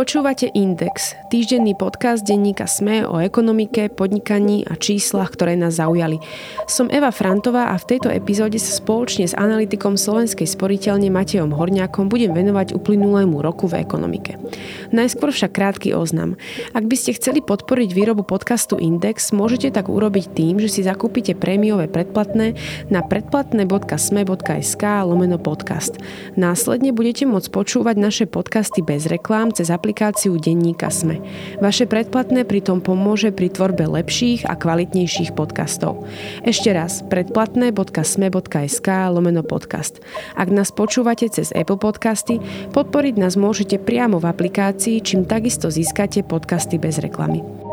Počúvate Index, týždenný podcast denníka SME o ekonomike, podnikaní a číslach, ktoré nás zaujali. Som Eva Frantová a v tejto epizóde sa spoločne s analytikom Slovenskej sporiteľne Matejom Horňákom budem venovať uplynulému roku v ekonomike. Najskôr však krátky oznam. Ak by ste chceli podporiť výrobu podcastu Index, môžete tak urobiť tým, že si zakúpite prémiové predplatné na predplatné.sme.sk lomeno podcast. Následne budete môcť počúvať naše podcasty bez reklám cez aplikáciu denníka SME. Vaše predplatné pritom pomôže pri tvorbe lepších a kvalitnejších podcastov. Ešte raz, predplatné.sme.sk lomeno podcast. Ak nás počúvate cez Apple Podcasty, podporiť nás môžete priamo v aplikácii, čím takisto získate podcasty bez reklamy.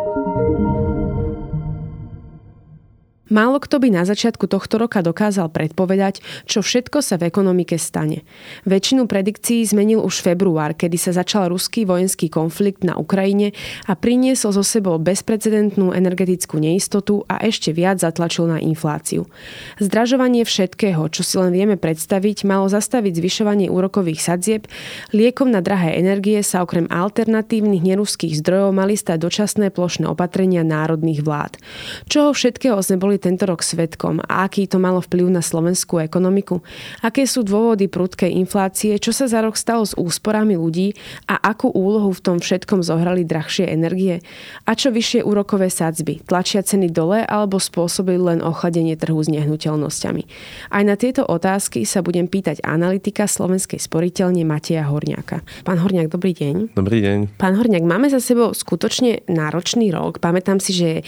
Málo kto by na začiatku tohto roka dokázal predpovedať, čo všetko sa v ekonomike stane. Väčšinu predikcií zmenil už február, kedy sa začal ruský vojenský konflikt na Ukrajine a priniesol zo sebou bezprecedentnú energetickú neistotu a ešte viac zatlačil na infláciu. Zdražovanie všetkého, čo si len vieme predstaviť, malo zastaviť zvyšovanie úrokových sadzieb, liekom na drahé energie sa okrem alternatívnych neruských zdrojov mali stať dočasné plošné opatrenia národných vlád. Čoho všetkého sme boli boli tento rok svetkom a aký to malo vplyv na slovenskú ekonomiku? Aké sú dôvody prudkej inflácie? Čo sa za rok stalo s úsporami ľudí a akú úlohu v tom všetkom zohrali drahšie energie? A čo vyššie úrokové sadzby? Tlačia ceny dole alebo spôsobili len ochladenie trhu s nehnuteľnosťami? Aj na tieto otázky sa budem pýtať analytika slovenskej sporiteľne Mateja Horňáka. Pán Horňák, dobrý deň. Dobrý deň. Pán Horňák, máme za sebou skutočne náročný rok. Pamätám si, že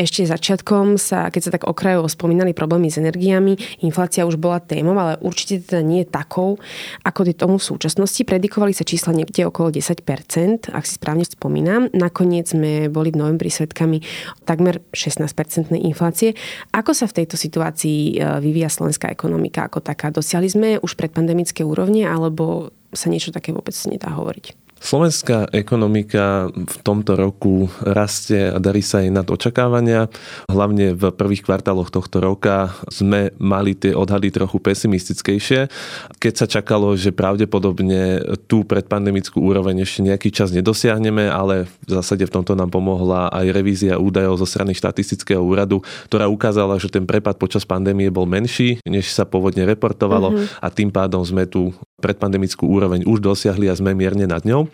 ešte začiatkom sa, keď sa tak okrajovo spomínali problémy s energiami, inflácia už bola témou, ale určite teda nie takou, ako je tomu v súčasnosti. Predikovali sa čísla niekde okolo 10%, ak si správne spomínam. Nakoniec sme boli v novembri svetkami takmer 16% inflácie. Ako sa v tejto situácii e, vyvíja slovenská ekonomika ako taká? Dosiahli sme už predpandemické úrovne, alebo sa niečo také vôbec nedá hovoriť? Slovenská ekonomika v tomto roku rastie a darí sa aj nad očakávania. Hlavne v prvých kvartáloch tohto roka sme mali tie odhady trochu pesimistickejšie. Keď sa čakalo, že pravdepodobne tú predpandemickú úroveň ešte nejaký čas nedosiahneme, ale v zásade v tomto nám pomohla aj revízia údajov zo strany štatistického úradu, ktorá ukázala, že ten prepad počas pandémie bol menší, než sa pôvodne reportovalo mm-hmm. a tým pádom sme tú predpandemickú úroveň už dosiahli a sme mierne nad ňou.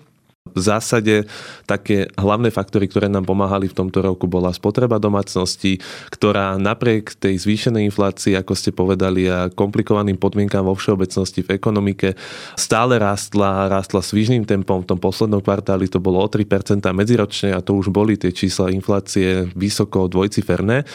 V zásade také hlavné faktory, ktoré nám pomáhali v tomto roku, bola spotreba domácnosti, ktorá napriek tej zvýšenej inflácii, ako ste povedali, a komplikovaným podmienkám vo všeobecnosti v ekonomike, stále rástla, rástla svižným tempom. V tom poslednom kvartáli to bolo o 3% medziročne a to už boli tie čísla inflácie vysoko dvojciferné.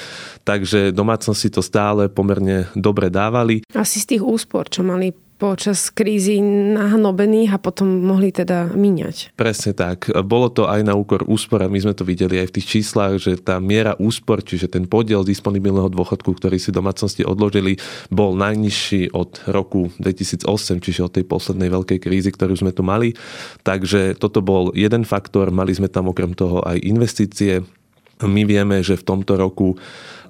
Takže domácnosti to stále pomerne dobre dávali. Asi z tých úspor, čo mali počas krízy nahnobených a potom mohli teda míňať. Presne tak. Bolo to aj na úkor úspor a my sme to videli aj v tých číslach, že tá miera úspor, čiže ten podiel disponibilného dôchodku, ktorý si domácnosti odložili, bol najnižší od roku 2008, čiže od tej poslednej veľkej krízy, ktorú sme tu mali. Takže toto bol jeden faktor. Mali sme tam okrem toho aj investície, my vieme, že v tomto roku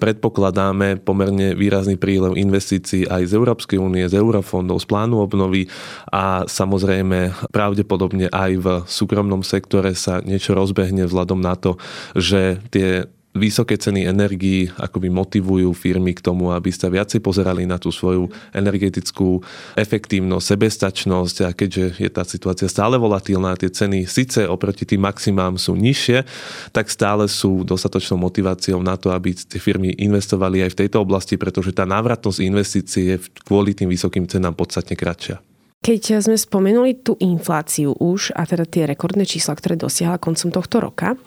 predpokladáme pomerne výrazný prílev investícií aj z Európskej únie, z eurofondov, z plánu obnovy a samozrejme pravdepodobne aj v súkromnom sektore sa niečo rozbehne vzhľadom na to, že tie vysoké ceny energií akoby motivujú firmy k tomu, aby sa viacej pozerali na tú svoju energetickú efektívnosť, sebestačnosť a keďže je tá situácia stále volatilná, tie ceny síce oproti tým maximám sú nižšie, tak stále sú dostatočnou motiváciou na to, aby tie firmy investovali aj v tejto oblasti, pretože tá návratnosť investície je kvôli tým vysokým cenám podstatne kratšia. Keď sme spomenuli tú infláciu už a teda tie rekordné čísla, ktoré dosiahla koncom tohto roka,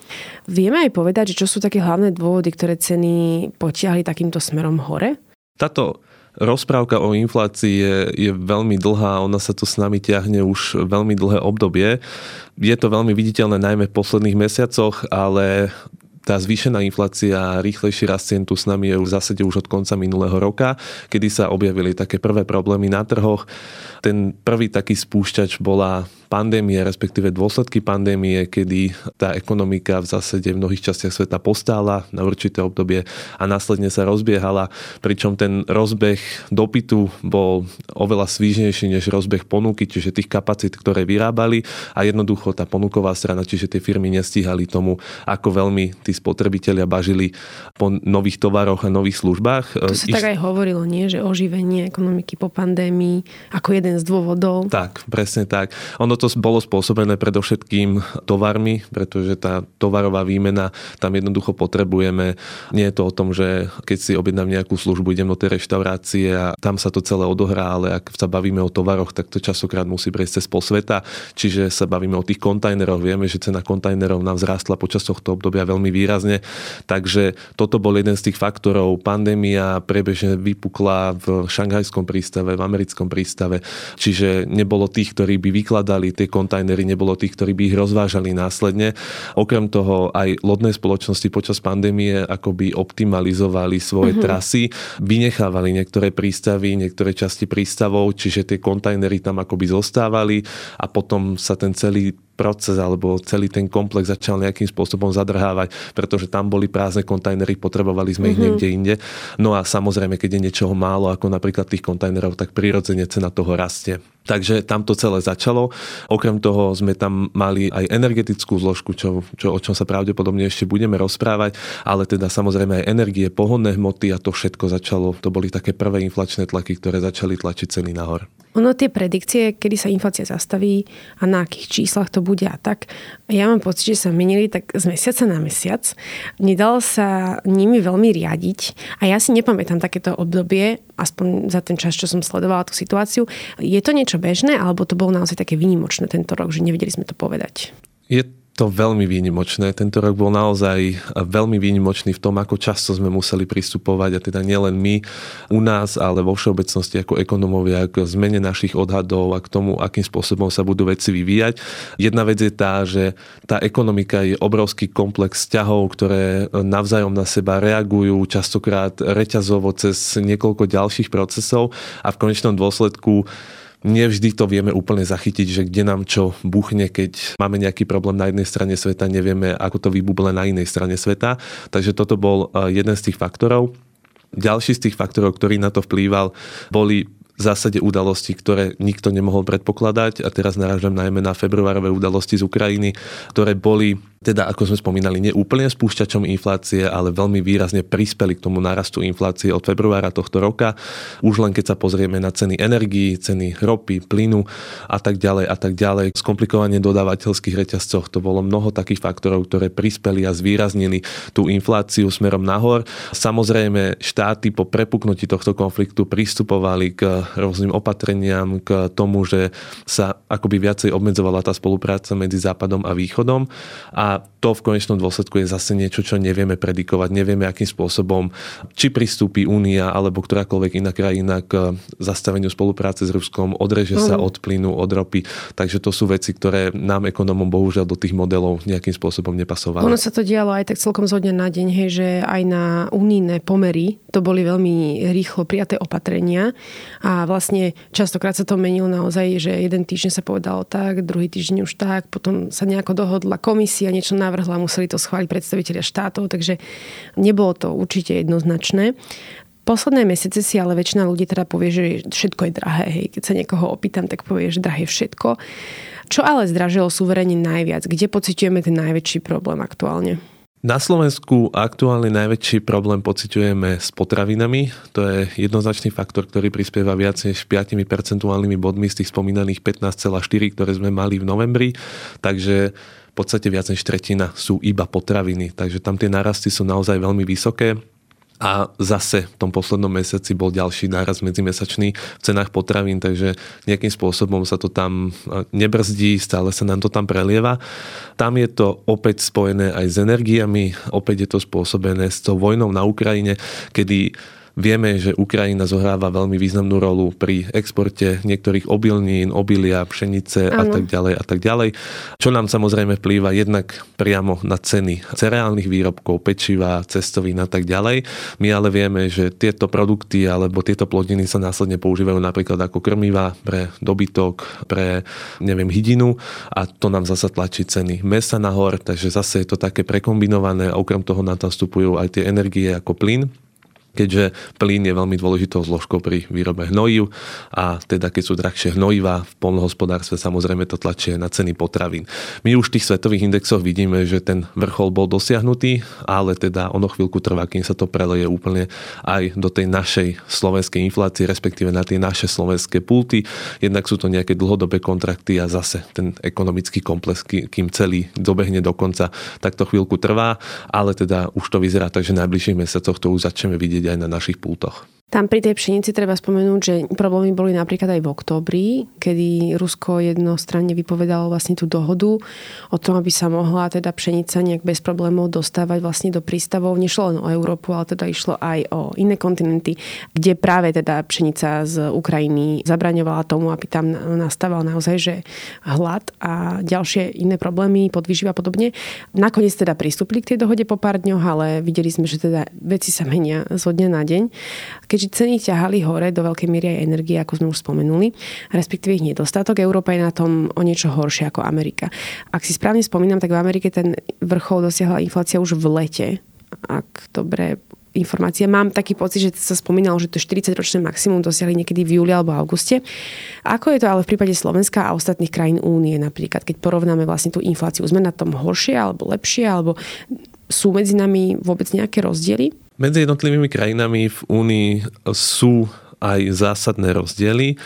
vieme aj povedať, že čo sú také hlavné dôvody, ktoré ceny potiahli takýmto smerom hore? Táto rozprávka o inflácii je, je veľmi dlhá, ona sa tu s nami ťahne už veľmi dlhé obdobie. Je to veľmi viditeľné najmä v posledných mesiacoch, ale tá zvýšená inflácia rýchlejší rast cien tu s nami je v zásade už od konca minulého roka, kedy sa objavili také prvé problémy na trhoch. Ten prvý taký spúšťač bola pandémie, respektíve dôsledky pandémie, kedy tá ekonomika v zásade v mnohých častiach sveta postála na určité obdobie a následne sa rozbiehala, pričom ten rozbeh dopytu bol oveľa svížnejší než rozbeh ponuky, čiže tých kapacít, ktoré vyrábali a jednoducho tá ponuková strana, čiže tie firmy nestíhali tomu, ako veľmi tí spotrebitelia bažili po nových tovaroch a nových službách. To sa Iš... tak aj hovorilo, nie? že oživenie ekonomiky po pandémii ako jeden z dôvodov. Tak, presne tak. Ono to bolo spôsobené predovšetkým tovarmi, pretože tá tovarová výmena, tam jednoducho potrebujeme. Nie je to o tom, že keď si objednám nejakú službu, idem do tej reštaurácie a tam sa to celé odohrá, ale ak sa bavíme o tovaroch, tak to časokrát musí prejsť cez pol sveta. Čiže sa bavíme o tých kontajneroch. Vieme, že cena kontajnerov nám vzrástla počas tohto obdobia veľmi výrazne. Takže toto bol jeden z tých faktorov. Pandémia prebežne vypukla v šanghajskom prístave, v americkom prístave. Čiže nebolo tých, ktorí by vykladali tie kontajnery, nebolo tých, ktorí by ich rozvážali následne. Okrem toho aj lodné spoločnosti počas pandémie akoby optimalizovali svoje mm-hmm. trasy, vynechávali niektoré prístavy, niektoré časti prístavov, čiže tie kontajnery tam akoby zostávali a potom sa ten celý proces alebo celý ten komplex začal nejakým spôsobom zadrhávať, pretože tam boli prázdne kontajnery, potrebovali sme mm-hmm. ich mhm. niekde inde. No a samozrejme, keď je niečoho málo, ako napríklad tých kontajnerov, tak prirodzene cena toho rastie. Takže tam to celé začalo. Okrem toho sme tam mali aj energetickú zložku, čo, čo, o čom sa pravdepodobne ešte budeme rozprávať, ale teda samozrejme aj energie, pohonné hmoty a to všetko začalo. To boli také prvé inflačné tlaky, ktoré začali tlačiť ceny nahor. Ono tie predikcie, kedy sa inflácia zastaví a na akých číslach to bude a tak, ja mám pocit, že sa menili tak z mesiaca na mesiac. Nedal sa nimi veľmi riadiť a ja si nepamätám takéto obdobie, aspoň za ten čas, čo som sledovala tú situáciu. Je to niečo bežné, alebo to bolo naozaj také výnimočné tento rok, že nevedeli sme to povedať? Je to veľmi výnimočné. Tento rok bol naozaj veľmi výnimočný v tom, ako často sme museli pristupovať a teda nielen my u nás, ale vo všeobecnosti ako ekonomovia k zmene našich odhadov a k tomu, akým spôsobom sa budú veci vyvíjať. Jedna vec je tá, že tá ekonomika je obrovský komplex vzťahov, ktoré navzájom na seba reagujú častokrát reťazovo cez niekoľko ďalších procesov a v konečnom dôsledku nevždy to vieme úplne zachytiť, že kde nám čo buchne, keď máme nejaký problém na jednej strane sveta, nevieme, ako to vybuble na inej strane sveta. Takže toto bol eh, jeden z tých faktorov. Ďalší z tých faktorov, ktorý na to vplýval, boli zásade udalosti, ktoré nikto nemohol predpokladať a teraz narážam najmä na februárové udalosti z Ukrajiny, ktoré boli teda ako sme spomínali, nie úplne spúšťačom inflácie, ale veľmi výrazne prispeli k tomu narastu inflácie od februára tohto roka. Už len keď sa pozrieme na ceny energií, ceny ropy, plynu a tak ďalej a tak ďalej. Skomplikovanie dodávateľských reťazcoch, to bolo mnoho takých faktorov, ktoré prispeli a zvýraznili tú infláciu smerom nahor. Samozrejme, štáty po prepuknutí tohto konfliktu pristupovali k rôznym opatreniam, k tomu, že sa akoby viacej obmedzovala tá spolupráca medzi Západom a Východom a to v konečnom dôsledku je zase niečo, čo nevieme predikovať. Nevieme, akým spôsobom, či pristúpi Únia alebo ktorákoľvek iná krajina k zastaveniu spolupráce s Ruskom, odreže sa mm. od plynu, od ropy. Takže to sú veci, ktoré nám ekonomom bohužiaľ do tých modelov nejakým spôsobom nepasovali. Ono sa to dialo aj tak celkom zo dňa na deň, hej, že aj na unijné pomery to boli veľmi rýchlo prijaté opatrenia a vlastne častokrát sa to menilo naozaj, že jeden týždeň sa povedalo tak, druhý týždeň už tak, potom sa nejako dohodla komisia, niečo navrhla, museli to schváliť predstaviteľia štátov, takže nebolo to určite jednoznačné. Posledné mesiace si ale väčšina ľudí teda povie, že všetko je drahé. Hej. Keď sa niekoho opýtam, tak povie, že drahé všetko. Čo ale zdražilo suverene najviac? Kde pociťujeme ten najväčší problém aktuálne? Na Slovensku aktuálne najväčší problém pociťujeme s potravinami. To je jednoznačný faktor, ktorý prispieva viac než 5 percentuálnymi bodmi z tých spomínaných 15,4, ktoré sme mali v novembri. Takže podstate viac než tretina sú iba potraviny, takže tam tie narasty sú naozaj veľmi vysoké. A zase v tom poslednom mesiaci bol ďalší náraz medzimesačný v cenách potravín, takže nejakým spôsobom sa to tam nebrzdí, stále sa nám to tam prelieva. Tam je to opäť spojené aj s energiami, opäť je to spôsobené s tou vojnou na Ukrajine, kedy Vieme, že Ukrajina zohráva veľmi významnú rolu pri exporte niektorých obilnín, obilia, pšenice ano. a tak ďalej a tak ďalej. Čo nám samozrejme vplýva jednak priamo na ceny cereálnych výrobkov, pečiva, cestovín a tak ďalej. My ale vieme, že tieto produkty alebo tieto plodiny sa následne používajú napríklad ako krmiva pre dobytok, pre neviem, hydinu a to nám zasa tlačí ceny mesa nahor, takže zase je to také prekombinované a okrem toho nám tam vstupujú aj tie energie ako plyn keďže plyn je veľmi dôležitou zložkou pri výrobe hnojív a teda keď sú drahšie hnojiva v polnohospodárstve samozrejme to tlačie na ceny potravín. My už v tých svetových indexoch vidíme, že ten vrchol bol dosiahnutý, ale teda ono chvíľku trvá, kým sa to preleje úplne aj do tej našej slovenskej inflácie, respektíve na tie naše slovenské pulty. Jednak sú to nejaké dlhodobé kontrakty a zase ten ekonomický komplex, kým celý dobehne do konca, tak to chvíľku trvá, ale teda už to vyzerá tak, že najbližších mesiacoch to už začneme vidieť aj na našich pultoch. Tam pri tej pšenici treba spomenúť, že problémy boli napríklad aj v oktobri, kedy Rusko jednostranne vypovedalo vlastne tú dohodu o tom, aby sa mohla teda pšenica nejak bez problémov dostávať vlastne do prístavov. Nešlo len o Európu, ale teda išlo aj o iné kontinenty, kde práve teda pšenica z Ukrajiny zabraňovala tomu, aby tam nastával naozaj že hlad a ďalšie iné problémy, podvyživa a podobne. Nakoniec teda pristúpili k tej dohode po pár dňoch, ale videli sme, že teda veci sa menia zo dňa na deň keďže ceny ťahali hore do veľkej miery aj energie, ako sme už spomenuli, respektíve ich nedostatok. Európa je na tom o niečo horšie ako Amerika. Ak si správne spomínam, tak v Amerike ten vrchol dosiahla inflácia už v lete, ak dobre informácie. Mám taký pocit, že sa spomínalo, že to 40-ročné maximum dosiahli niekedy v júli alebo auguste. Ako je to ale v prípade Slovenska a ostatných krajín únie napríklad, keď porovnáme vlastne tú infláciu? Sme na tom horšie alebo lepšie, alebo sú medzi nami vôbec nejaké rozdiely? Medzi jednotlivými krajinami v Únii sú aj zásadné rozdiely.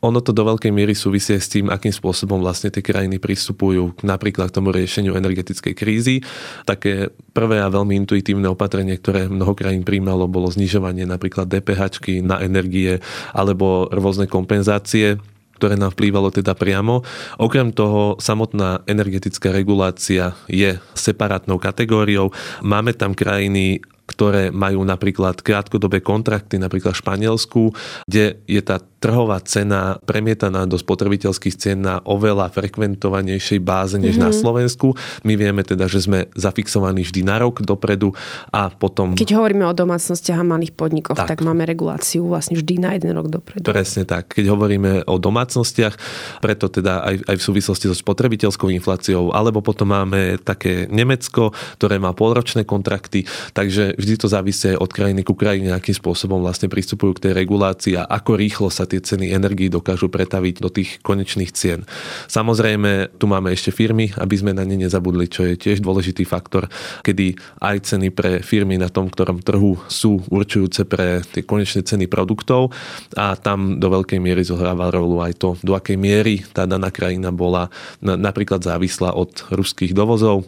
Ono to do veľkej miery súvisie s tým, akým spôsobom vlastne tie krajiny pristupujú napríklad k tomu riešeniu energetickej krízy. Také prvé a veľmi intuitívne opatrenie, ktoré mnoho krajín príjmalo, bolo znižovanie napríklad DPH na energie alebo rôzne kompenzácie ktoré nám vplývalo teda priamo. Okrem toho, samotná energetická regulácia je separátnou kategóriou. Máme tam krajiny, ktoré majú napríklad krátkodobé kontrakty, napríklad v Španielsku, kde je tá trhová cena premietaná do spotrebiteľských cien na oveľa frekventovanejšej báze než mm-hmm. na mhm. Slovensku. My vieme teda, že sme zafixovaní vždy na rok dopredu a potom... Keď hovoríme o domácnostiach a malých podnikoch, tak. tak máme reguláciu vlastne vždy na jeden rok dopredu. Presne tak. Keď hovoríme o domácnostiach, preto teda aj, aj v súvislosti so spotrebiteľskou infláciou, alebo potom máme také Nemecko, ktoré má polročné kontrakty, takže vždy to závisí od krajiny ku krajine, akým spôsobom vlastne pristupujú k tej regulácii a ako rýchlo sa tie ceny energií dokážu pretaviť do tých konečných cien. Samozrejme, tu máme ešte firmy, aby sme na ne nezabudli, čo je tiež dôležitý faktor, kedy aj ceny pre firmy na tom, ktorom trhu sú určujúce pre tie konečné ceny produktov a tam do veľkej miery zohráva rolu aj to, do akej miery tá daná krajina bola napríklad závislá od ruských dovozov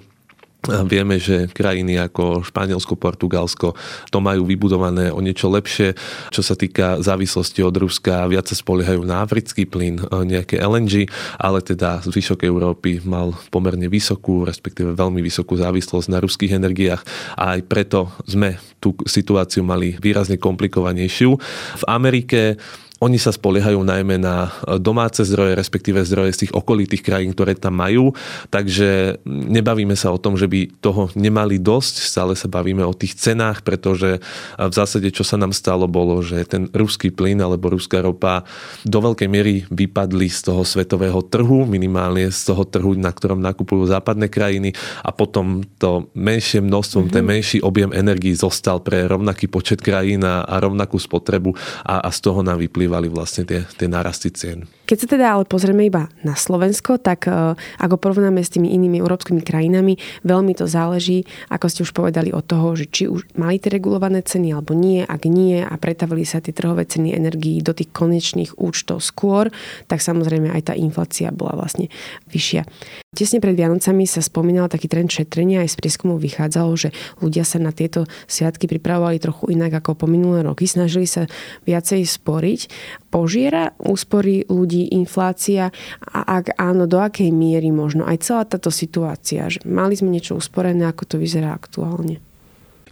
Vieme, že krajiny ako Španielsko, Portugalsko to majú vybudované o niečo lepšie. Čo sa týka závislosti od Ruska, viac sa spoliehajú na africký plyn, nejaké LNG, ale teda zvyšok Európy mal pomerne vysokú, respektíve veľmi vysokú závislosť na ruských energiách a aj preto sme tú situáciu mali výrazne komplikovanejšiu. V Amerike oni sa spoliehajú najmä na e, domáce zdroje, respektíve zdroje z tých okolitých krajín, ktoré tam majú. Takže nebavíme sa o tom, že by toho nemali dosť, stále sa bavíme o tých cenách, pretože e, v zásade, čo sa nám stalo, bolo, že ten ruský plyn alebo ruská ropa do veľkej miery vypadli z toho svetového trhu, minimálne z toho trhu, na ktorom nakupujú západné krajiny a potom to menšie množstvo, mm-hmm. ten menší objem energií zostal pre rovnaký počet krajín a, a rovnakú spotrebu a, a z toho nám vyplýva vplývali vlastne tie, tie nárasty cien. Keď sa teda ale pozrieme iba na Slovensko, tak uh, ako porovnáme s tými inými európskymi krajinami, veľmi to záleží, ako ste už povedali, od toho, že či už mali tie regulované ceny alebo nie, ak nie a pretavili sa tie trhové ceny energií do tých konečných účtov skôr, tak samozrejme aj tá inflácia bola vlastne vyššia. Tesne pred Vianocami sa spomínal taký trend šetrenia, aj z prieskumov vychádzalo, že ľudia sa na tieto sviatky pripravovali trochu inak ako po minulé roky, snažili sa viacej sporiť. Požiera úspory ľudí inflácia a ak áno, do akej miery možno aj celá táto situácia, že mali sme niečo usporené, ako to vyzerá aktuálne?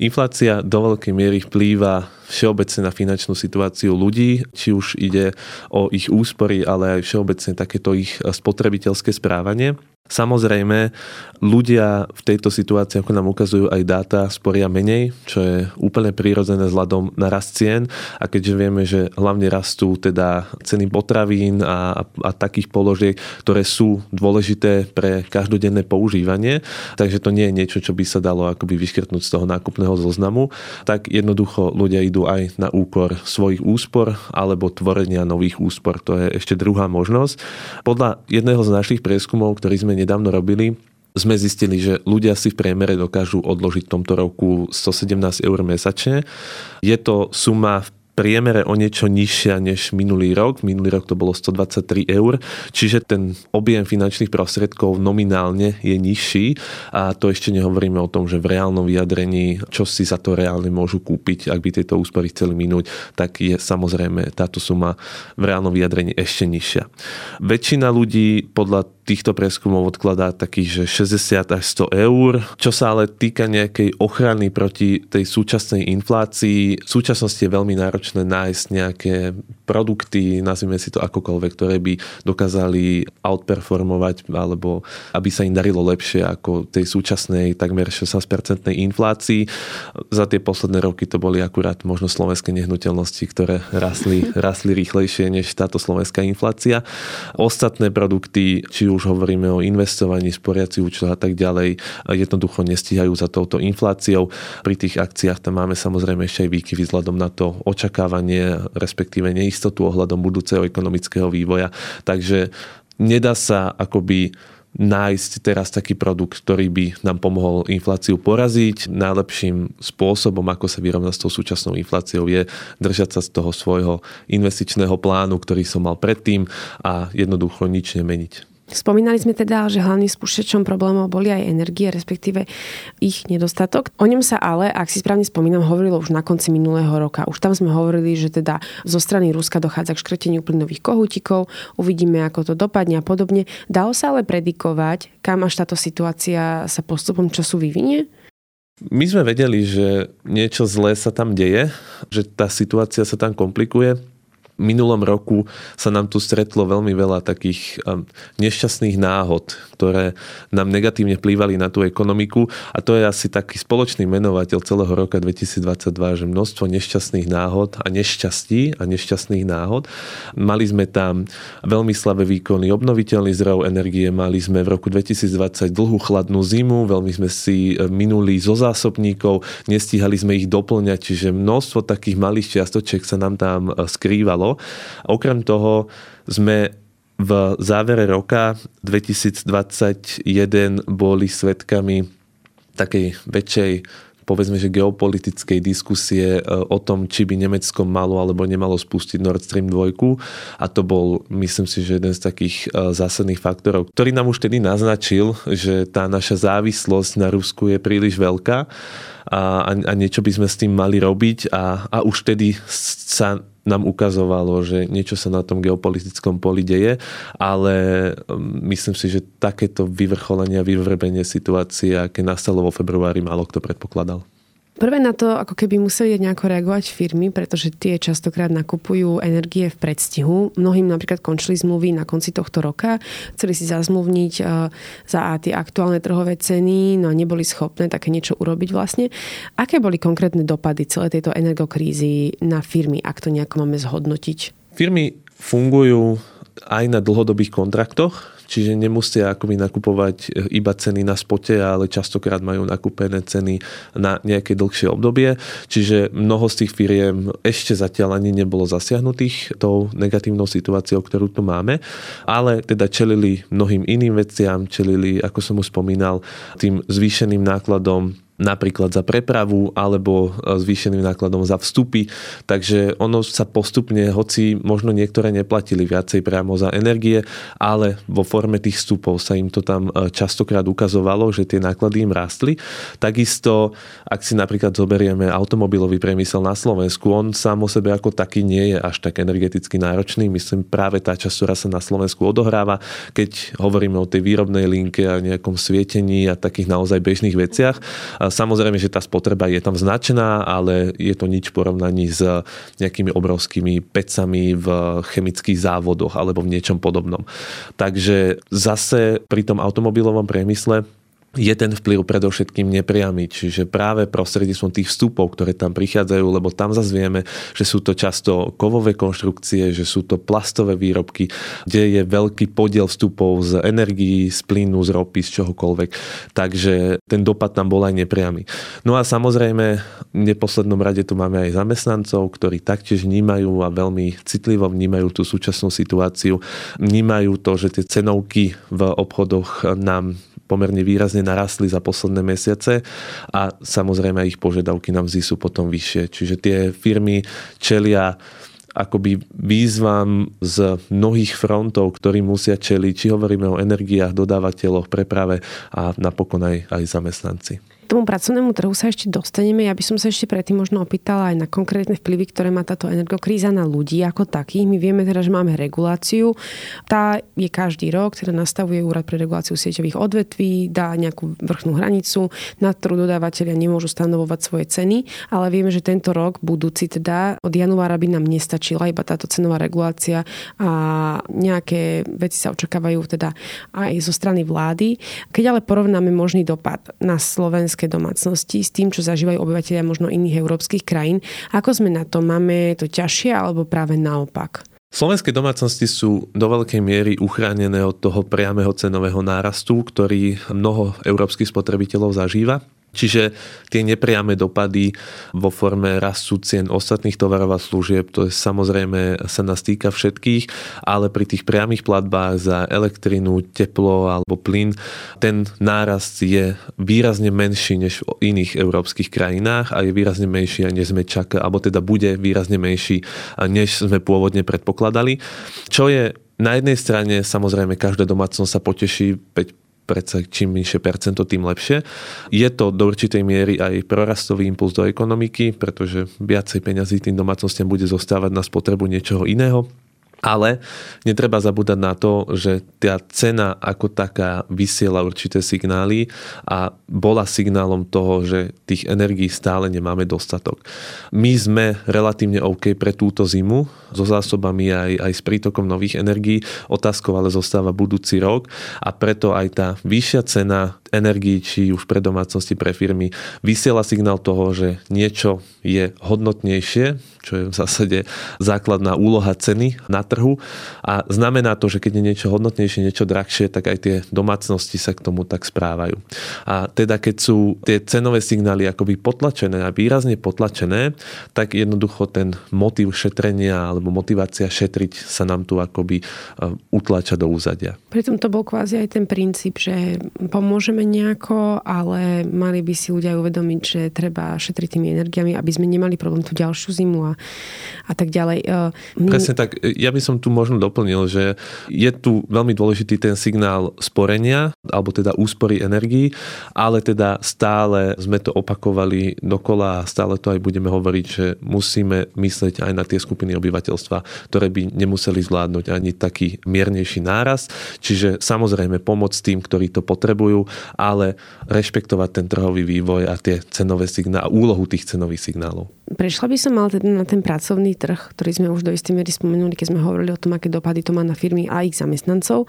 Inflácia do veľkej miery vplýva všeobecne na finančnú situáciu ľudí, či už ide o ich úspory, ale aj všeobecne takéto ich spotrebiteľské správanie. Samozrejme, ľudia v tejto situácii, ako nám ukazujú aj dáta, sporia menej, čo je úplne prírodzené vzhľadom na rast cien a keďže vieme, že hlavne rastú teda ceny potravín a, a takých položiek, ktoré sú dôležité pre každodenné používanie, takže to nie je niečo, čo by sa dalo akoby vyškrtnúť z toho nákupného zoznamu, tak jednoducho ľudia idú aj na úkor svojich úspor alebo tvorenia nových úspor. To je ešte druhá možnosť. Podľa jedného z našich prieskumov, ktorý sme nedávno robili, sme zistili, že ľudia si v priemere dokážu odložiť v tomto roku 117 eur mesačne. Je to suma v priemere o niečo nižšia než minulý rok. Minulý rok to bolo 123 eur, čiže ten objem finančných prostriedkov nominálne je nižší a to ešte nehovoríme o tom, že v reálnom vyjadrení, čo si za to reálne môžu kúpiť, ak by tieto úspory chceli minúť, tak je samozrejme táto suma v reálnom vyjadrení ešte nižšia. Väčšina ľudí podľa týchto preskumov odkladá takých, že 60 až 100 eur. Čo sa ale týka nejakej ochrany proti tej súčasnej inflácii, v súčasnosti je veľmi náročné nájsť nejaké produkty, nazvime si to akokoľvek, ktoré by dokázali outperformovať alebo aby sa im darilo lepšie ako tej súčasnej takmer 16% inflácii. Za tie posledné roky to boli akurát možno slovenské nehnuteľnosti, ktoré rastli, rastli rýchlejšie než táto slovenská inflácia. Ostatné produkty, či už hovoríme o investovaní, sporiaci účel a tak ďalej, jednoducho nestíhajú za touto infláciou. Pri tých akciách tam máme samozrejme ešte aj výkyvy vzhľadom na to očakávanie, respektíve neistotu ohľadom budúceho ekonomického vývoja. Takže nedá sa akoby nájsť teraz taký produkt, ktorý by nám pomohol infláciu poraziť. Najlepším spôsobom, ako sa vyrovnať s tou súčasnou infláciou, je držať sa z toho svojho investičného plánu, ktorý som mal predtým a jednoducho nič nemeniť. Spomínali sme teda, že hlavným spúšťačom problémov boli aj energie, respektíve ich nedostatok. O ňom sa ale, ak si správne spomínam, hovorilo už na konci minulého roka. Už tam sme hovorili, že teda zo strany Ruska dochádza k škrteniu plynových kohútikov, uvidíme, ako to dopadne a podobne. Dalo sa ale predikovať, kam až táto situácia sa postupom času vyvinie? My sme vedeli, že niečo zlé sa tam deje, že tá situácia sa tam komplikuje minulom roku sa nám tu stretlo veľmi veľa takých um, nešťastných náhod, ktoré nám negatívne vplývali na tú ekonomiku a to je asi taký spoločný menovateľ celého roka 2022, že množstvo nešťastných náhod a nešťastí a nešťastných náhod. Mali sme tam veľmi slabé výkony obnoviteľných zdrojov energie, mali sme v roku 2020 dlhú chladnú zimu, veľmi sme si e, minuli zo zásobníkov, nestíhali sme ich doplňať, čiže množstvo takých malých čiastočiek sa nám tam e, skrývalo stalo. Okrem toho sme v závere roka 2021 boli svetkami takej väčšej povedzme, že geopolitickej diskusie e, o tom, či by Nemecko malo alebo nemalo spustiť Nord Stream 2. A to bol, myslím si, že jeden z takých e, zásadných faktorov, ktorý nám už tedy naznačil, že tá naša závislosť na Rusku je príliš veľká a, a niečo by sme s tým mali robiť a, a už tedy sa nám ukazovalo, že niečo sa na tom geopolitickom poli deje, ale um, myslím si, že takéto vyvrcholenie a vyvrbenie situácie, aké nastalo vo februári, málo kto predpokladal. Prvé na to, ako keby museli nejako reagovať firmy, pretože tie častokrát nakupujú energie v predstihu. Mnohým napríklad končili zmluvy na konci tohto roka, chceli si zazmluvniť e, za tie aktuálne trhové ceny, no a neboli schopné také niečo urobiť vlastne. Aké boli konkrétne dopady celej tejto energokrízy na firmy, ak to nejako máme zhodnotiť? Firmy fungujú aj na dlhodobých kontraktoch, čiže nemusia akoby nakupovať e, iba ceny na spote, ale častokrát majú nakúpené ceny na nejaké dlhšie obdobie. Čiže mnoho z tých firiem ešte zatiaľ ani nebolo zasiahnutých tou negatívnou situáciou, ktorú tu máme, ale teda čelili mnohým iným veciam, čelili, ako som už spomínal, tým zvýšeným nákladom napríklad za prepravu alebo e, zvýšeným nákladom za vstupy. Takže ono sa postupne, hoci možno niektoré neplatili viacej priamo za energie, ale vo forme tých vstupov sa im to tam e, častokrát ukazovalo, že tie náklady im rástli. Takisto, ak si napríklad zoberieme automobilový priemysel na Slovensku, on sám o sebe ako taký nie je až tak energeticky náročný. Myslím práve tá časť, ktorá sa na Slovensku odohráva, keď hovoríme o tej výrobnej linke a nejakom svietení a takých naozaj bežných veciach Samozrejme, že tá spotreba je tam značná, ale je to nič v porovnaní s nejakými obrovskými pecami v chemických závodoch alebo v niečom podobnom. Takže zase pri tom automobilovom priemysle je ten vplyv predovšetkým nepriamy, čiže práve prostredníctvom tých vstupov, ktoré tam prichádzajú, lebo tam zase vieme, že sú to často kovové konštrukcie, že sú to plastové výrobky, kde je veľký podiel vstupov z energií, z plynu, z ropy, z čohokoľvek. Takže ten dopad tam bol aj nepriamy. No a samozrejme, v neposlednom rade tu máme aj zamestnancov, ktorí taktiež vnímajú a veľmi citlivo vnímajú tú súčasnú situáciu. Vnímajú to, že tie cenovky v obchodoch nám pomerne výrazne narastli za posledné mesiace a samozrejme ich požiadavky na mzdy sú potom vyššie. Čiže tie firmy čelia akoby výzvam z mnohých frontov, ktorí musia čeliť, či hovoríme o energiách, dodávateľoch, preprave a napokon aj, aj zamestnanci tomu pracovnému trhu sa ešte dostaneme. Ja by som sa ešte predtým možno opýtala aj na konkrétne vplyvy, ktoré má táto energokríza na ľudí ako takých. My vieme teda, že máme reguláciu. Tá je každý rok, teda nastavuje úrad pre reguláciu sieťových odvetví, dá nejakú vrchnú hranicu, na ktorú dodávateľia nemôžu stanovovať svoje ceny, ale vieme, že tento rok, budúci teda, od januára by nám nestačila iba táto cenová regulácia a nejaké veci sa očakávajú teda aj zo strany vlády. Keď ale porovnáme možný dopad na Slovensku slovenské domácnosti s tým, čo zažívajú obyvateľia možno iných európskych krajín. Ako sme na to? Máme to ťažšie alebo práve naopak? Slovenské domácnosti sú do veľkej miery uchránené od toho priameho cenového nárastu, ktorý mnoho európskych spotrebiteľov zažíva. Čiže tie nepriame dopady vo forme rastu cien ostatných tovarov a služieb, to je samozrejme sa nás týka všetkých, ale pri tých priamých platbách za elektrinu, teplo alebo plyn, ten nárast je výrazne menší než v iných európskych krajinách a je výrazne menší, než sme čakali, alebo teda bude výrazne menší, než sme pôvodne predpokladali. Čo je na jednej strane samozrejme každá domácnosť sa poteší, predsa čím menšie percento, tým lepšie. Je to do určitej miery aj prorastový impuls do ekonomiky, pretože viacej peňazí tým domácnostiam bude zostávať na spotrebu niečoho iného. Ale netreba zabúdať na to, že tá cena ako taká vysiela určité signály a bola signálom toho, že tých energií stále nemáme dostatok. My sme relatívne OK pre túto zimu so zásobami aj, aj s prítokom nových energií. Otázkou ale zostáva budúci rok a preto aj tá vyššia cena energií, či už pre domácnosti, pre firmy, vysiela signál toho, že niečo je hodnotnejšie, čo je v zásade základná úloha ceny na trhu a znamená to, že keď je niečo hodnotnejšie, niečo drahšie, tak aj tie domácnosti sa k tomu tak správajú. A teda keď sú tie cenové signály akoby potlačené a výrazne potlačené, tak jednoducho ten motív šetrenia alebo motivácia šetriť sa nám tu akoby e, utlača do úzadia. Pritom to bol kvázi aj ten princíp, že pomôžeme nejako, ale mali by si ľudia uvedomiť, že treba šetriť tými energiami, aby sme nemali problém tú ďalšiu zimu a, a tak ďalej. E, Presne tak. Ja by som tu možno doplnil, že je tu veľmi dôležitý ten signál sporenia, alebo teda úspory energií, ale teda stále sme to opakovali dokola a stále to aj budeme hovoriť, že musíme myslieť aj na tie skupiny obyvateľstva, ktoré by nemuseli zvládnuť ani taký miernejší náraz. Čiže samozrejme pomoc tým, ktorí to potrebujú ale rešpektovať ten trhový vývoj a tie cenové signály, úlohu tých cenových signálov. Prešla by som mal teda na ten pracovný trh, ktorý sme už do istej miery spomenuli, keď sme hovorili o tom, aké dopady to má na firmy a ich zamestnancov.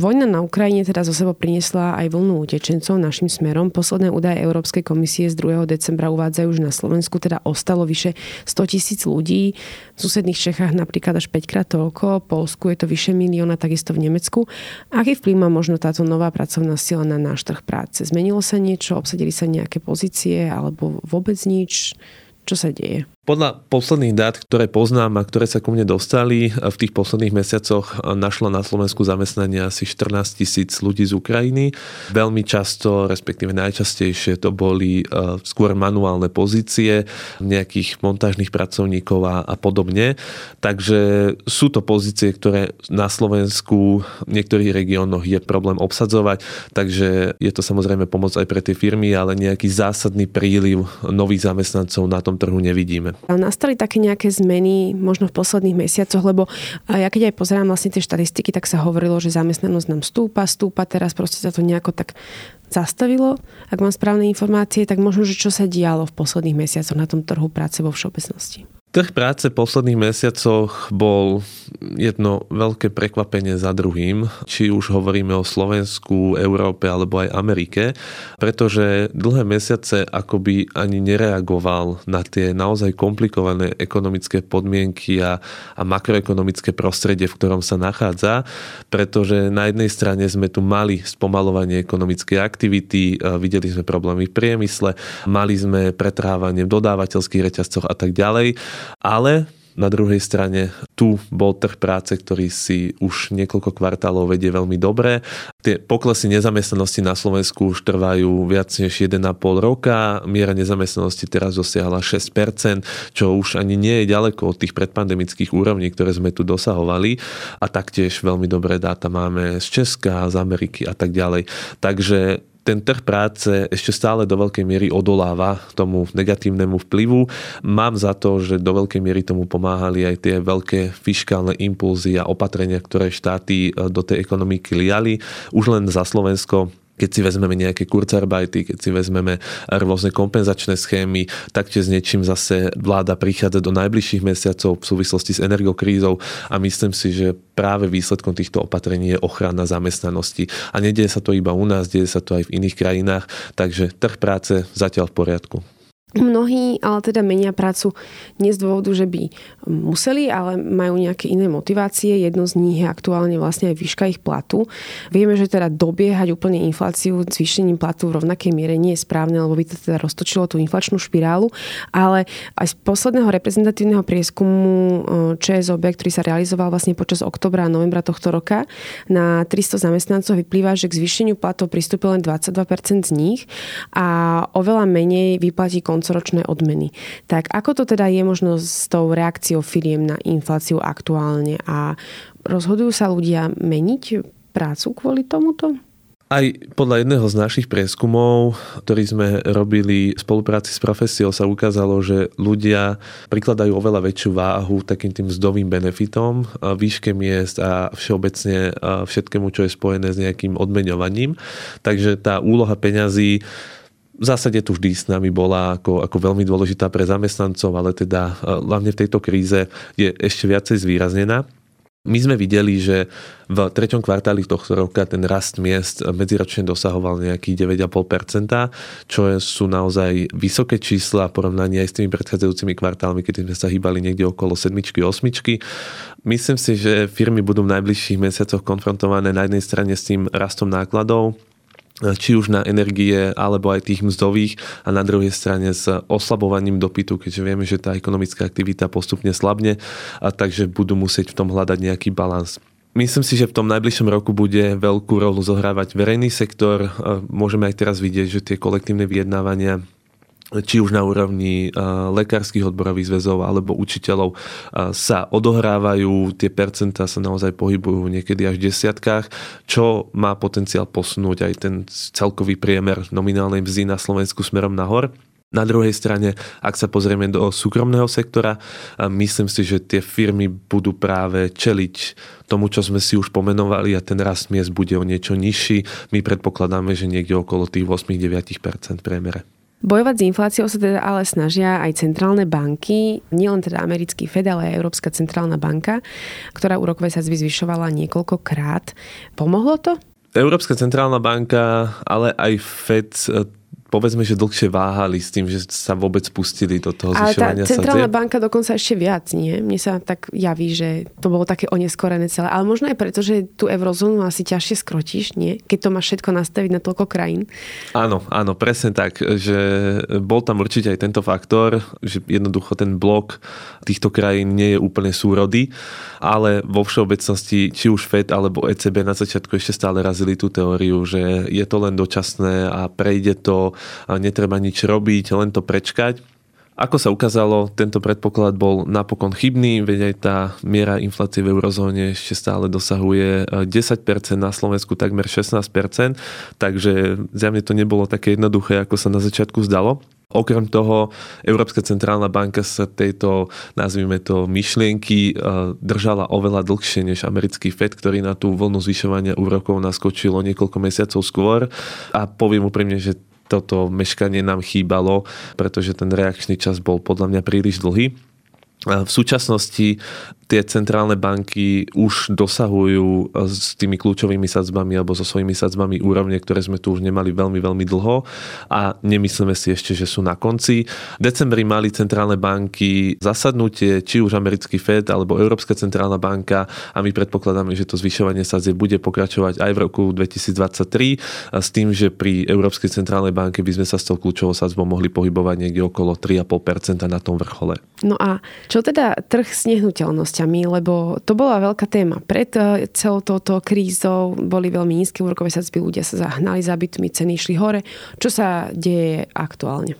Vojna na Ukrajine teda zo sebou priniesla aj vlnu utečencov našim smerom. Posledné údaje Európskej komisie z 2. decembra uvádzajú, že na Slovensku teda ostalo vyše 100 tisíc ľudí. V susedných Čechách napríklad až 5 krát toľko, Polsku je to vyše milióna, takisto v Nemecku. Aký vplyv má možno táto nová pracovná sila na náš trh práce? Zmenilo sa niečo? Obsadili sa nejaké pozície alebo vôbec nič? Čo sa deje? Podľa posledných dát, ktoré poznám a ktoré sa ku mne dostali, v tých posledných mesiacoch našla na Slovensku zamestnanie asi 14 tisíc ľudí z Ukrajiny. Veľmi často, respektíve najčastejšie to boli e, skôr manuálne pozície nejakých montážnych pracovníkov a, a podobne. Takže sú to pozície, ktoré na Slovensku v niektorých regiónoch je problém obsadzovať, takže je to samozrejme pomoc aj pre tie firmy, ale nejaký zásadný príliv nových zamestnancov na tom trhu nevidíme. Nastali také nejaké zmeny možno v posledných mesiacoch, lebo ja keď aj pozerám vlastne tie štatistiky, tak sa hovorilo, že zamestnanosť nám stúpa, stúpa, teraz proste sa to nejako tak zastavilo. Ak mám správne informácie, tak možno, že čo sa dialo v posledných mesiacoch na tom trhu práce vo všeobecnosti. Trh práce v posledných mesiacoch bol jedno veľké prekvapenie za druhým, či už hovoríme o Slovensku, Európe alebo aj Amerike, pretože dlhé mesiace akoby ani nereagoval na tie naozaj komplikované ekonomické podmienky a, a makroekonomické prostredie, v ktorom sa nachádza, pretože na jednej strane sme tu mali spomalovanie ekonomickej aktivity, videli sme problémy v priemysle, mali sme pretrávanie v dodávateľských reťazcoch a tak ďalej ale na druhej strane tu bol trh práce, ktorý si už niekoľko kvartálov vedie veľmi dobre. Tie poklesy nezamestnanosti na Slovensku už trvajú viac než 1,5 roka. Miera nezamestnanosti teraz dosiahla 6%, čo už ani nie je ďaleko od tých predpandemických úrovní, ktoré sme tu dosahovali. A taktiež veľmi dobré dáta máme z Česka, z Ameriky a tak ďalej. Takže ten trh práce ešte stále do veľkej miery odoláva tomu negatívnemu vplyvu. Mám za to, že do veľkej miery tomu pomáhali aj tie veľké fiskálne impulzy a opatrenia, ktoré štáty e, do tej ekonomiky liali. Už len za Slovensko keď si vezmeme nejaké kurzarbajty, keď si vezmeme rôzne kompenzačné schémy, taktiež s niečím zase vláda prichádza do najbližších mesiacov v súvislosti s energokrízou a myslím si, že práve výsledkom týchto opatrení je ochrana zamestnanosti. A nedieje sa to iba u nás, deje sa to aj v iných krajinách, takže trh práce zatiaľ v poriadku. Mnohí ale teda menia prácu nie z dôvodu, že by museli, ale majú nejaké iné motivácie. Jedno z nich je aktuálne vlastne aj výška ich platu. Vieme, že teda dobiehať úplne infláciu zvýšením platu v rovnakej miere nie je správne, lebo by to teda roztočilo tú inflačnú špirálu. Ale aj z posledného reprezentatívneho prieskumu e, ČSOB, ktorý sa realizoval vlastne počas oktobra a novembra tohto roka, na 300 zamestnancov vyplýva, že k zvýšeniu platov pristúpil len 22% z nich a oveľa menej vyplatí koncoročné odmeny. Tak ako to teda je možno s tou reakciou firiem na infláciu aktuálne a rozhodujú sa ľudia meniť prácu kvôli tomuto? Aj podľa jedného z našich prieskumov, ktorý sme robili v spolupráci s profesiou, sa ukázalo, že ľudia prikladajú oveľa väčšiu váhu takým tým mzdovým benefitom, výške miest a všeobecne všetkému, čo je spojené s nejakým odmeňovaním. Takže tá úloha peňazí v zásade tu vždy s nami bola ako, ako veľmi dôležitá pre zamestnancov, ale teda e, hlavne v tejto kríze je ešte viacej zvýraznená. My sme videli, že v treťom kvartáli tohto roka ten rast miest medziročne dosahoval nejakých 9,5%, čo sú naozaj vysoké čísla v porovnaní aj s tými predchádzajúcimi kvartálmi, keď sme sa hýbali niekde okolo 7 8 Myslím si, že firmy budú v najbližších mesiacoch konfrontované na jednej strane s tým rastom nákladov, či už na energie alebo aj tých mzdových a na druhej strane s oslabovaním dopytu, keďže vieme, že tá ekonomická aktivita postupne slabne a takže budú musieť v tom hľadať nejaký balans. Myslím si, že v tom najbližšom roku bude veľkú rolu zohrávať verejný sektor. Môžeme aj teraz vidieť, že tie kolektívne vyjednávania či už na úrovni lekárskych odborových zväzov alebo učiteľov sa odohrávajú, tie percentá sa naozaj pohybujú niekedy až v desiatkách, čo má potenciál posunúť aj ten celkový priemer nominálnej mzdy na Slovensku smerom nahor. Na druhej strane, ak sa pozrieme do súkromného sektora, myslím si, že tie firmy budú práve čeliť tomu, čo sme si už pomenovali a ten rast miest bude o niečo nižší. My predpokladáme, že niekde okolo tých 8-9% priemere. Bojovať s infláciou sa teda ale snažia aj centrálne banky, nielen teda americký Fed, ale aj Európska centrálna banka, ktorá úrokové sadzby zvyšovala niekoľkokrát. Pomohlo to? Európska centrálna banka, ale aj Fed povedzme, že dlhšie váhali s tým, že sa vôbec pustili do toho zvyšovania sa centrálna sadzieb. banka dokonca ešte viac, nie? Mne sa tak javí, že to bolo také oneskorené celé. Ale možno aj preto, že tú eurozónu asi ťažšie skrotíš, nie? Keď to máš všetko nastaviť na toľko krajín. Áno, áno, presne tak, že bol tam určite aj tento faktor, že jednoducho ten blok týchto krajín nie je úplne súrody, ale vo všeobecnosti či už FED alebo ECB na začiatku ešte stále razili tú teóriu, že je to len dočasné a prejde to netreba nič robiť, len to prečkať. Ako sa ukázalo, tento predpoklad bol napokon chybný, veď aj tá miera inflácie v eurozóne ešte stále dosahuje 10%, na Slovensku takmer 16%, takže zjavne to nebolo také jednoduché, ako sa na začiatku zdalo. Okrem toho, Európska centrálna banka sa tejto, nazvime to, myšlienky e, držala oveľa dlhšie než americký FED, ktorý na tú vlnu zvyšovania úrokov naskočilo niekoľko mesiacov skôr. A poviem úprimne, že toto meškanie nám chýbalo, pretože ten reakčný čas bol podľa mňa príliš dlhý. V súčasnosti tie centrálne banky už dosahujú eh, s tými kľúčovými sadzbami alebo so svojimi sadzbami úrovne, ktoré sme tu už nemali veľmi, veľmi dlho a nemyslíme si ešte, že sú na konci. V decembri mali centrálne banky zasadnutie, či už americký Fed alebo Európska centrálna banka a my predpokladáme, že to zvyšovanie sadzie bude pokračovať aj v roku 2023 s tým, že pri Európskej centrálnej banke by sme sa s tou kľúčovou sadzbou mohli pohybovať niekde okolo 3,5% na tom vrchole. No a čo teda trh s nehnuteľnosťou? udalosťami, lebo to bola veľká téma. Pred eh, celou touto krízou boli veľmi nízke úrokové sadzby, ľudia sa zahnali za bytmi, ceny išli hore. Čo sa deje aktuálne?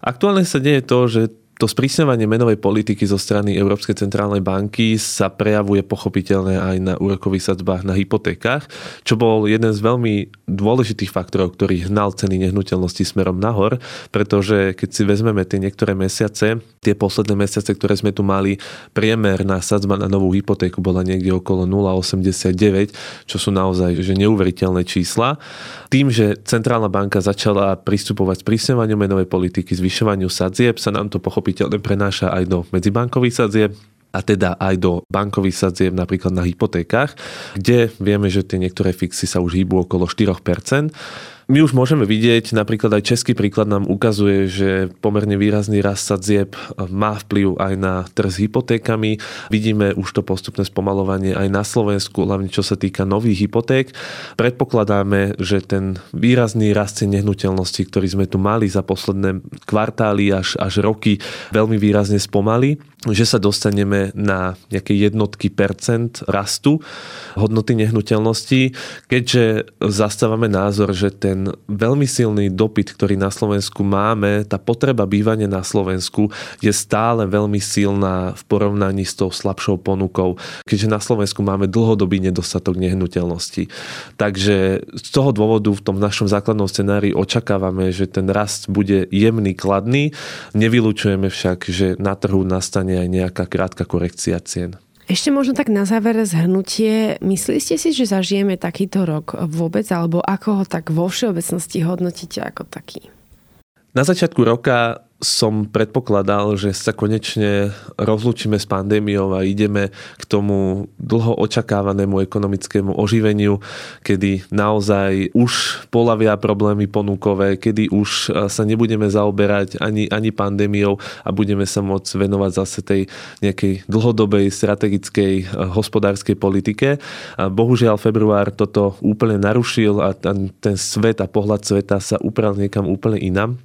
Aktuálne sa deje to, že to sprísňovanie menovej politiky zo strany Európskej centrálnej banky sa prejavuje pochopiteľne aj na úrokových sadzbách na hypotékach, čo bol jeden z veľmi dôležitých faktorov, ktorý hnal ceny nehnuteľnosti smerom nahor, pretože keď si vezmeme tie niektoré mesiace, tie posledné mesiace, ktoré sme tu mali, priemer na sadzba na novú hypotéku bola niekde okolo 0,89, čo sú naozaj že neuveriteľné čísla. Tým, že centrálna banka začala pristupovať sprísňovaniu menovej politiky, zvyšovaniu sadzieb, sa nám to pochopiteľne pochopiteľne prenáša aj do medzibankových sadzieb, a teda aj do bankových sadzieb napríklad na hypotékach, kde vieme, že tie niektoré fixy sa už hýbu okolo 4% my už môžeme vidieť, napríklad aj český príklad nám ukazuje, že pomerne výrazný rast sadzieb má vplyv aj na trh s hypotékami. Vidíme už to postupné spomalovanie aj na Slovensku, hlavne čo sa týka nových hypoték. Predpokladáme, že ten výrazný rast nehnuteľností, ktorý sme tu mali za posledné kvartály až, až roky, veľmi výrazne spomalí že sa dostaneme na nejaké jednotky percent rastu hodnoty nehnuteľností, keďže zastávame názor, že ten veľmi silný dopyt, ktorý na Slovensku máme, tá potreba bývania na Slovensku je stále veľmi silná v porovnaní s tou slabšou ponukou, keďže na Slovensku máme dlhodobý nedostatok nehnuteľností. Takže z toho dôvodu v tom našom základnom scenári očakávame, že ten rast bude jemný, kladný. Nevylučujeme však, že na trhu nastane prípadne aj nejaká krátka korekcia cien. Ešte možno tak na záver zhrnutie. Myslíte ste si, že zažijeme takýto rok vôbec, alebo ako ho tak vo všeobecnosti hodnotíte ako taký? Na začiatku roka som predpokladal, že sa konečne rozlúčime s pandémiou a ideme k tomu dlho očakávanému ekonomickému oživeniu, kedy naozaj už polavia problémy ponúkové, kedy už sa nebudeme zaoberať ani, ani pandémiou a budeme sa môcť venovať zase tej nejakej dlhodobej strategickej eh, hospodárskej politike. A bohužiaľ február toto úplne narušil a ten svet a pohľad sveta sa upral niekam úplne inam.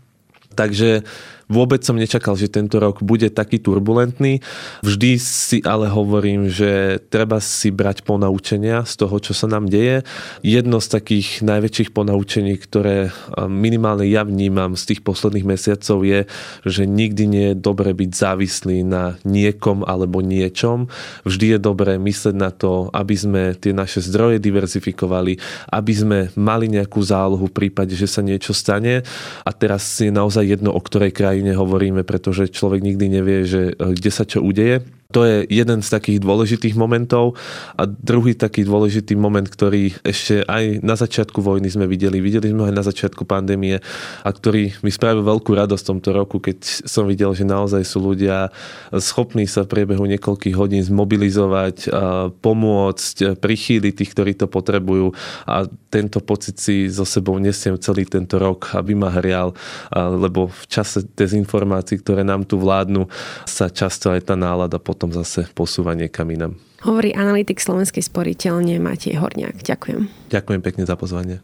Takže Vôbec som nečakal, že tento rok bude taký turbulentný. Vždy si ale hovorím, že treba si brať ponaučenia z toho, čo sa nám deje. Jedno z takých najväčších ponaučení, ktoré minimálne ja vnímam z tých posledných mesiacov je, že nikdy nie je dobre byť závislý na niekom alebo niečom. Vždy je dobré mysleť na to, aby sme tie naše zdroje diverzifikovali, aby sme mali nejakú zálohu v prípade, že sa niečo stane. A teraz je naozaj jedno, o ktorej krajine krajine hovoríme, pretože človek nikdy nevie, že eh, kde sa čo udeje. To je jeden z takých dôležitých momentov. A druhý taký dôležitý moment, ktorý ešte aj na začiatku vojny sme videli, videli sme aj na začiatku pandémie a ktorý mi spravil veľkú radosť v tomto roku, keď som videl, že naozaj sú ľudia schopní sa v priebehu niekoľkých hodín zmobilizovať, pomôcť, prichýliť tých, ktorí to potrebujú a tento pocit si so sebou nesiem celý tento rok, aby ma hrial, lebo v čase dezinformácií, ktoré nám tu vládnu, sa často aj tá nálada potom potom zase posúva niekam inam. Hovorí analytik Slovenskej sporiteľne Matej Horniak. Ďakujem. Ďakujem pekne za pozvanie.